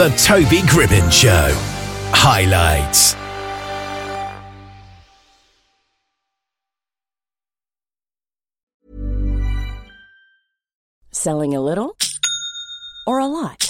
The Toby Gribbin Show. Highlights. Selling a little or a lot?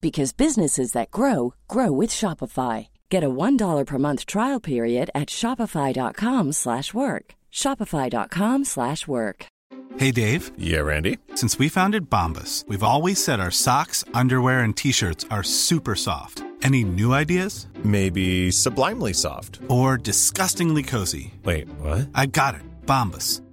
because businesses that grow grow with Shopify. Get a $1 per month trial period at shopify.com/work. shopify.com/work. Hey Dave. Yeah, Randy. Since we founded Bombas, we've always said our socks, underwear and t-shirts are super soft. Any new ideas? Maybe sublimely soft or disgustingly cozy. Wait, what? I got it. Bombas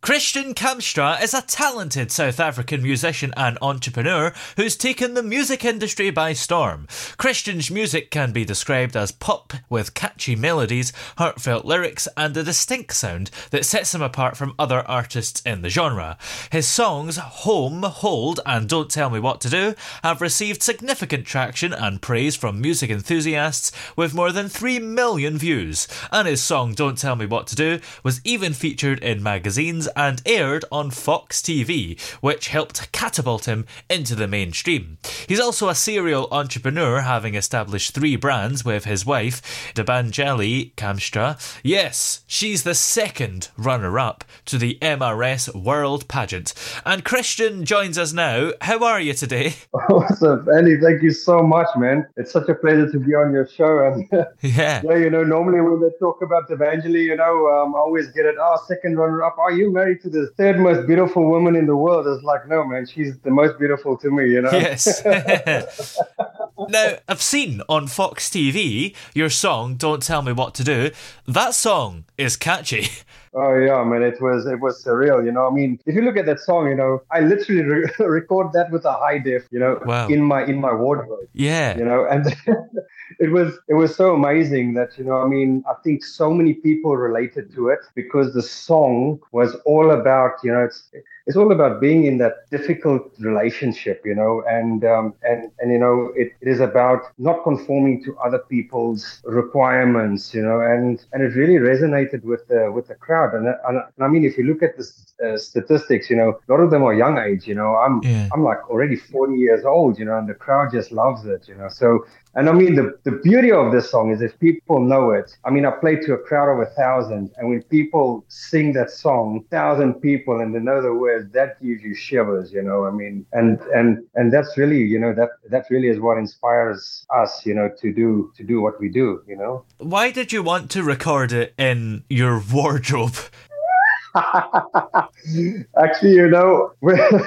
Christiaan Kamstra is a talented South African musician and entrepreneur who's taken the music industry by storm. Christiaan's music can be described as pop with catchy melodies, heartfelt lyrics, and a distinct sound that sets him apart from other artists in the genre. His songs Home, Hold, and Don't Tell Me What to Do have received significant traction and praise from music enthusiasts with more than 3 million views, and his song Don't Tell Me What to Do was even featured in magazines and aired on Fox TV, which helped catapult him into the mainstream. He's also a serial entrepreneur, having established three brands with his wife, Debanjali Kamstra. Yes, she's the second runner up to the MRS World Pageant. And Christiaan joins us now. How are you today? What's up, Andy? Thank you so much, man. It's such a pleasure to be on your show. And yeah, yeah, you know, normally when they talk about Debanjali, you know, um, I always get it. Oh, second runner up. Are you married to the third most beautiful woman in the world? It's like, no, man, she's the most beautiful to me. You know. Yes. now, I've seen on Fox TV your song "Don't Tell Me What to Do." That song is catchy. Oh yeah, man, it was it was surreal. You know, I mean, if you look at that song, you know, I literally re- record that with a high def, you know, wow. in my in my wardrobe. Yeah, you know, and it was it was so amazing that you know, I mean, I think so many people related to it because the song was all about, you know, it's it's all about being in that difficult relationship, you know, and um, and and you know, it, it is about not conforming to other people's requirements, you know, and and it really resonated with the with the crowd. And, and, and I mean, if you look at the uh, statistics, you know, a lot of them are young age. You know, I'm yeah. I'm like already 40 years old, you know, and the crowd just loves it, you know. So and I mean, the, the beauty of this song is if people know it. I mean, I played to a crowd of a thousand, and when people sing that song, thousand people, and they know the words, that gives you shivers, you know. I mean, and and and that's really, you know, that that really is what inspires us, you know, to do to do what we do, you know. Why did you want to record it in your wardrobe? Actually, you know,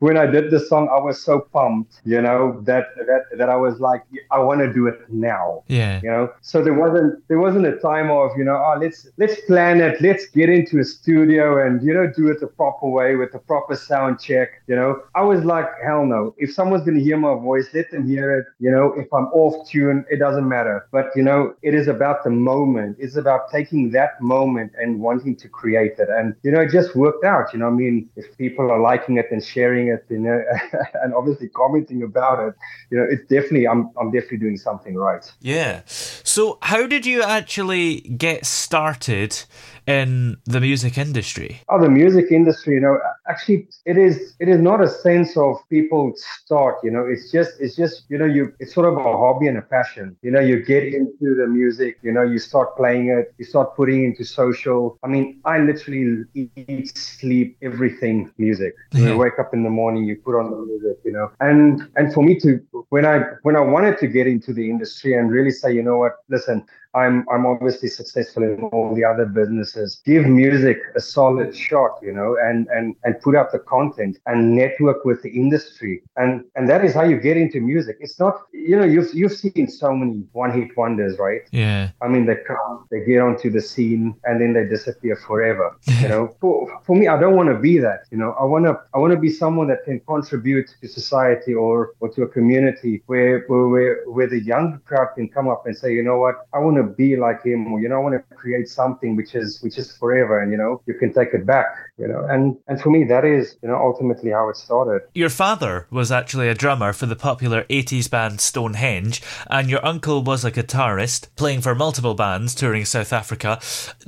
when, I did the song, I was so pumped, you know, that that that I was like, I want to do it now. Yeah. You know, so there wasn't there wasn't a time of you know, oh let's let's plan it, let's get into a studio and you know do it the proper way with the proper sound check. You know, I was like, hell no. If someone's gonna hear my voice, let them hear it. You know, if I'm off tune, it doesn't matter. But you know, it is about the moment. It's about taking that moment and wanting to create it. And you know, it just worked out. You know, I mean, if people are liking it and sharing it, you know, and obviously commenting about it, you know, it's definitely I'm I'm definitely doing something right. Yeah. So how did you actually get started in the music industry? Oh, the music industry, you know, actually it is it is not a sense of people start, you know, it's just it's just, you know, you it's sort of a hobby and a passion. You know, you get into the music, you know, you start playing it, you start putting into social. I mean, I literally eat, sleep, everything music. Yeah. You wake up in the morning, you put on the music, you know. And and for me to when I when I wanted to get into the industry and really say, you know what, listen, I'm I'm obviously successful in all the other businesses. Give music a solid shot, you know, and and and put out the content and network with the industry, and and that is how you get into music. It's not, you know, you've you've seen so many one hit wonders, right? Yeah. I mean, they come, they get onto the scene, and then they disappear forever. You know, for for me, I don't want to be that. You know, I want to I want to be someone that can contribute to society or or to a community where where where, where the young crowd can come up and say, you know what, I want to be like him, or you know, I want to create something which is which is forever, and you know, you can take it back. You know, and and for me, that is you know ultimately how it started. Your father was actually a drummer for the popular 80s band Stonehenge, and your uncle was a guitarist, playing for multiple bands touring South Africa.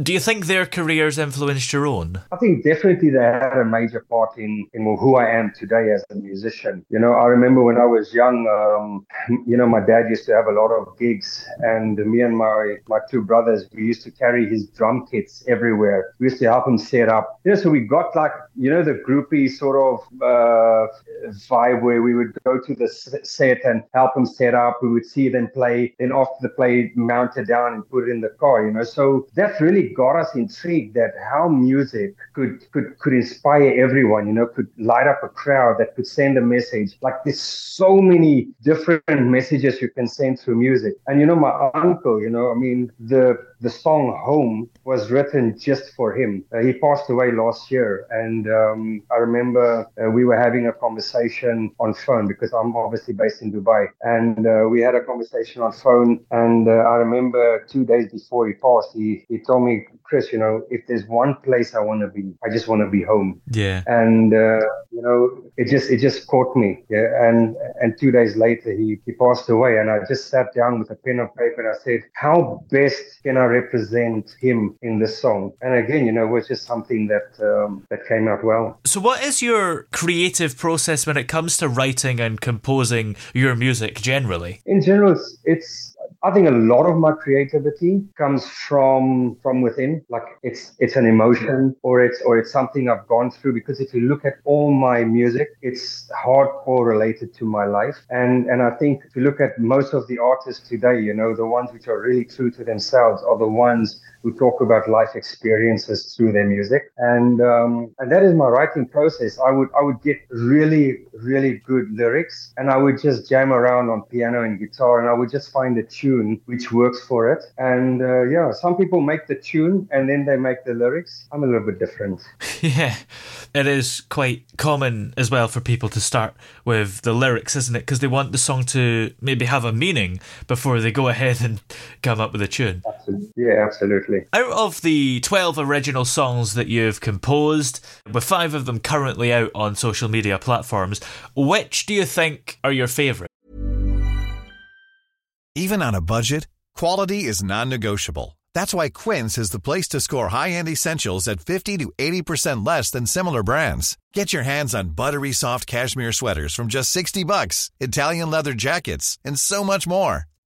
Do you think their careers influenced your own? I think definitely they had a major part in, in who I am today as a musician. You know, I remember when I was young, um, you know, my dad used to have a lot of gigs, and me and my, my two brothers, we used to carry his drum kits everywhere. We used to help him set up. You know, so we got like, you know, the groupie sort of uh, vibe where we would go to the set and help him set up. We would see them play, then after the play, mount it down and put it in the car, you know. So that really got us intrigued that how music could could could inspire everyone, you know, could light up a crowd, that could send a message. Like there's so many different messages you can send through music. And you know, my uncle, you know, I mean, the the song Home was written just for him. Uh, he passed away last year. And um, I remember uh, we were having a conversation on phone because I'm obviously based in Dubai. And uh, we had a conversation on phone. And uh, I remember two days before he passed, he, he told me, Chris, you know, if there's one place I want to be, I just want to be home. Yeah. And, uh, you know, it just, it just caught me. Yeah. And, and two days later, he, he passed away. And I just sat down with a pen and paper and I said, how best can I represent him in this song? And again, you know, it was just something that, um, that came out well. So, what is your creative process when it comes to writing and composing your music generally? In general, it's, it's I think a lot of my creativity comes from from within. Like it's it's an emotion or it's or it's something I've gone through. Because if you look at all my music, it's hardcore related to my life. And and I think if you look at most of the artists today, you know, the ones which are really true to themselves are the ones who talk about life experiences through their music. And um, and that is my writing process. I would I would get really really good lyrics and I would just jam around on piano and guitar and I would just find a tune which works for it. And uh, yeah, some people make the tune and then they make the lyrics. I'm a little bit different. yeah, it is quite common as well for people to start with the lyrics, isn't it? Because they want the song to maybe have a meaning before they go ahead and come up with a tune. Absolutely. Yeah, absolutely. Out of the 12 original songs that you've composed, with five of them currently out on social media platforms, which do you think are your favourite? Even on a budget, quality is non-negotiable. That's why Quince is the place to score high-end essentials at 50 to 80% less than similar brands. Get your hands on buttery soft cashmere sweaters from just 60 bucks, Italian leather jackets, and so much more.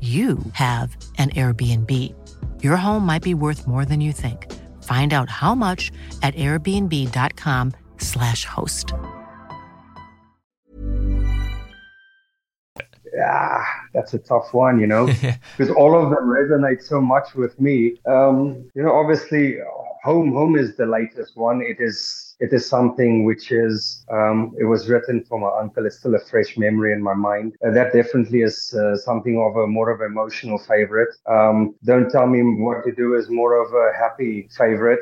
you have an Airbnb. Your home might be worth more than you think. Find out how much at airbnb.com/slash host. Yeah, that's a tough one, you know, because all of them resonate so much with me. Um, you know, obviously, home home is the latest one. It is it is something which is um, it was written for my uncle. It's still a fresh memory in my mind. Uh, that definitely is uh, something of a more of an emotional favorite. Um, Don't tell me what to do is more of a happy favorite.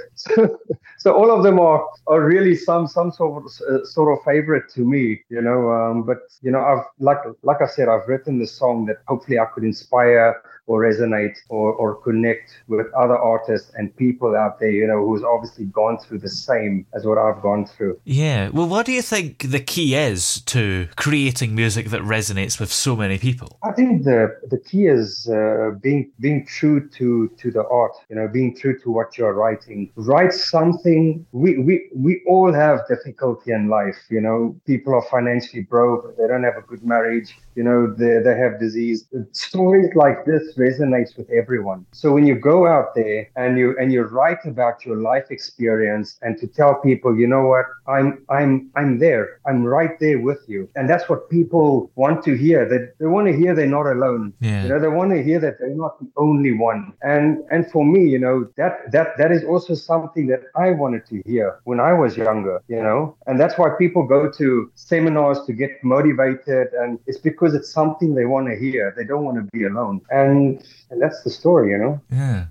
so all of them are are really some some sort of uh, sort of favorite to me. You know, um, but you know, I've like like I said, I've written the song that hopefully I could inspire or resonate or, or connect with other artists and people out there, you know, who's obviously gone through the same as what I've gone through. Yeah. Well, what do you think the key is to creating music that resonates with so many people? I think the the key is uh, being being true to to the art. You know, being true to what you're writing. Write something. We we we all have difficulty in life. You know, people are financially broke. They don't have a good marriage. You know, they they have disease. Stories like this resonates with everyone. So when you go out there and you and you write about your life experience and to tell people, you know what, I'm I'm I'm there. I'm right there with you. And that's what people want to hear. That they, they want to hear they're not alone. Yeah. You know, they want to hear that they're not the only one. And and for me, you know, that that that is also something that I wanted to hear when I was younger, you know. And that's why people go to seminars to get motivated and it's because it's something they want to hear. They don't want to be alone. And and that's the story, you know. Yeah.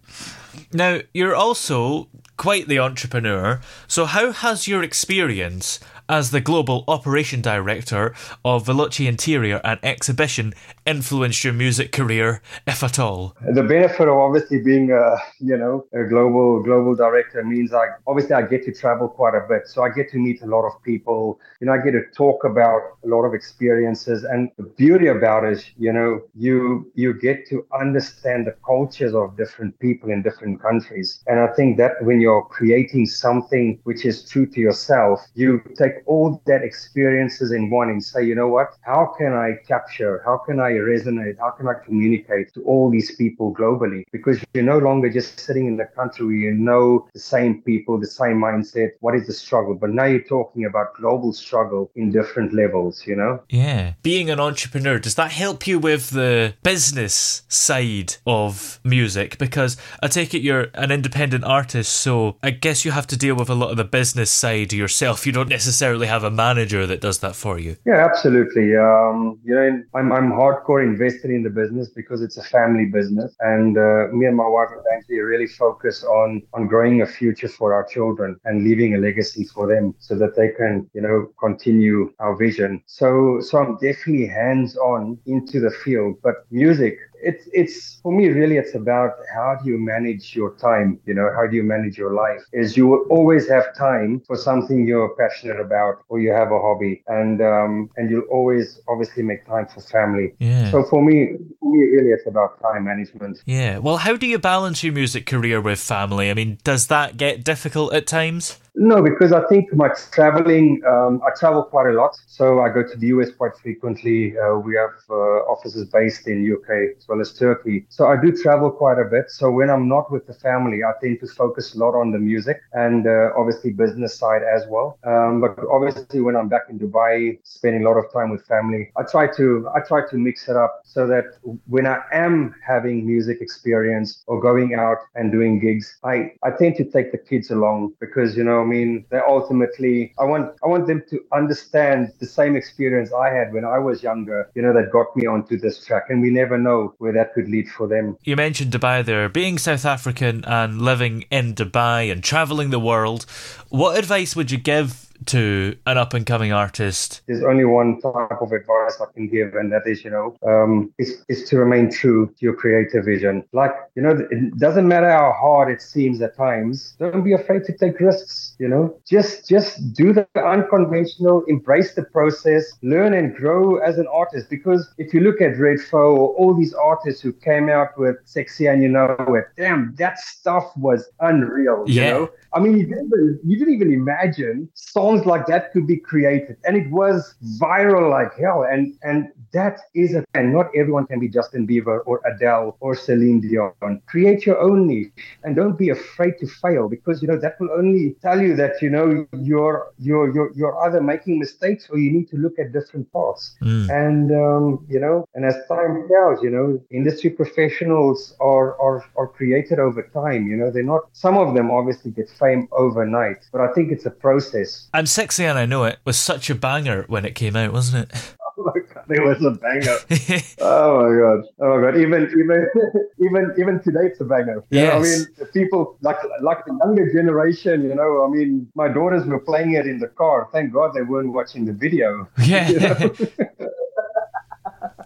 Now you're also quite the entrepreneur. So how has your experience as the global operation director of Velochi Interior and Exhibition influenced your music career, if at all? The benefit of obviously being a you know a global global director means I obviously I get to travel quite a bit, so I get to meet a lot of people. You know, I get to talk about a lot of experiences, and the beauty about it is, you know, you you get to understand the cultures of different people in different countries, and I think that when you're creating something which is true to yourself, you take all that experiences in one and say, you know what, how can I capture, how can I resonate, how can I communicate to all these people globally? Because you're no longer just sitting in the country where you know the same people, the same mindset, what is the struggle? But now you're talking about global struggle in different levels, you know? Yeah. Being an entrepreneur, does that help you with the business side of music? Because I take it you're an independent artist, so I guess you have to deal with a lot of the business side yourself. You don't necessarily have a manager that does that for you. Yeah, absolutely. Um, you know, I'm I'm hardcore invested in the business because it's a family business, and uh, me and my wife eventually really focus on on growing a future for our children and leaving a legacy for them, so that they can you know continue our vision. So so I'm definitely hands on into the field, but music it's it's for me really it's about how do you manage your time you know how do you manage your life is you will always have time for something you're passionate about or you have a hobby and um and you'll always obviously make time for family Yeah. so for me for me really it's about time management Yeah. Well, how do you balance your music career with family? I mean, does that get difficult at times? No, because I think my traveling, um, I travel quite a lot. So I go to the US quite frequently. Uh, we have uh, offices based in UK as well as Turkey. So I do travel quite a bit. So when I'm not with the family, I tend to focus a lot on the music and uh, obviously business side as well. Um, but obviously when I'm back in Dubai, spending a lot of time with family, I try to I try to mix it up so that when I am having music experience or going out and doing gigs, I, I tend to take the kids along because you know I mean they ultimately I want I want them to understand the same experience I had when I was younger, you know, that got me onto this track and we never know where that could lead for them. You mentioned Dubai there. Being South African and living in Dubai and traveling the world, what advice would you give to an up and coming artist? There's only one type of advice I can give, and that is, you know, um, is, is to remain true to your creative vision. Like, you know, it doesn't matter how hard it seems at times. Don't be afraid to take risks. You know, just just do the unconventional, embrace the process, learn and grow as an artist. Because if you look at Redfoo or all these artists who came out with "Sexy and You Know It," damn, that stuff was unreal. Yeah. You know, I mean, you didn't, even, you didn't even imagine songs like that could be created, and it was viral like hell. And and that is a and not everyone can be Justin Bieber or Adele or Celine Dion. Create your own niche, and don't be afraid to fail because you know that will only tell you that you know you're you're you're, you're either making mistakes or you need to look at different paths. Mm. And um, you know, and as time tells, you know, industry professionals are are are created over time. You know, they're not. Some of them obviously get fame overnight, but I think it's a process. And Sexy and I Know It was such a banger when it came out, wasn't it? Oh my god, it was a banger. oh my god. Oh my god. Even even even even today it's a banger. You know, I mean people like like the younger generation, you know, I mean my daughters were playing it in the car. Thank God they weren't watching the video. Yeah. You know?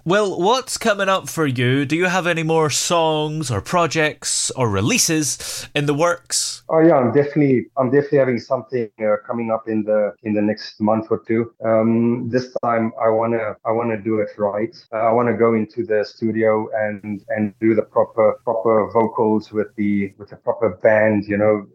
Well, what's coming up for you? Do you have any more songs or projects or releases in the works? Oh yeah, I'm definitely I'm definitely having something uh, coming up in the in the next month or two. Um, this time I wanna I wanna do it right. Uh, I wanna go into the studio and and do the proper proper vocals with the with the proper band. You know,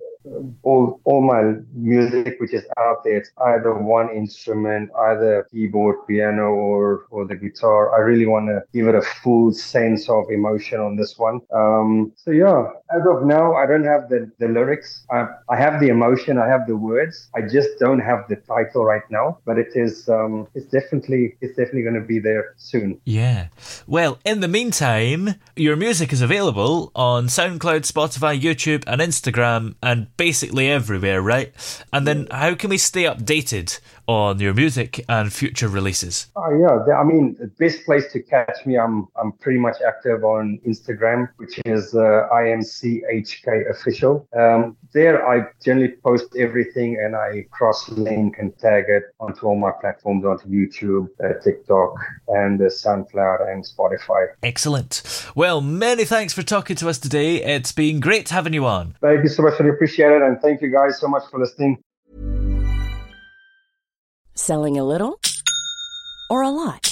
all all my music which is out there, it's either one instrument, either keyboard, piano, or or the guitar. I really want to give it a full sense of emotion on this one. Um, so yeah, as of now, I don't have the the lyrics. I, I have the emotion, I have the words. I just don't have the title right now. But it is um, it's definitely it's definitely going to be there soon. Yeah. Well, in the meantime, your music is available on SoundCloud, Spotify, YouTube, and Instagram, and basically everywhere, right? And then how can we stay updated on your music and future releases? Oh yeah, I mean, the best place to catch me, I'm I'm pretty much active on Instagram, which is uh, IMCHK official. Um, there, I generally post everything, and I cross link and tag it onto all my platforms, onto YouTube, uh, TikTok, and uh, SoundCloud and Spotify. Excellent. Well, many thanks for talking to us today. It's been great having you on. Thank you so much, I appreciate it, and thank you guys so much for listening. Selling a little or a lot?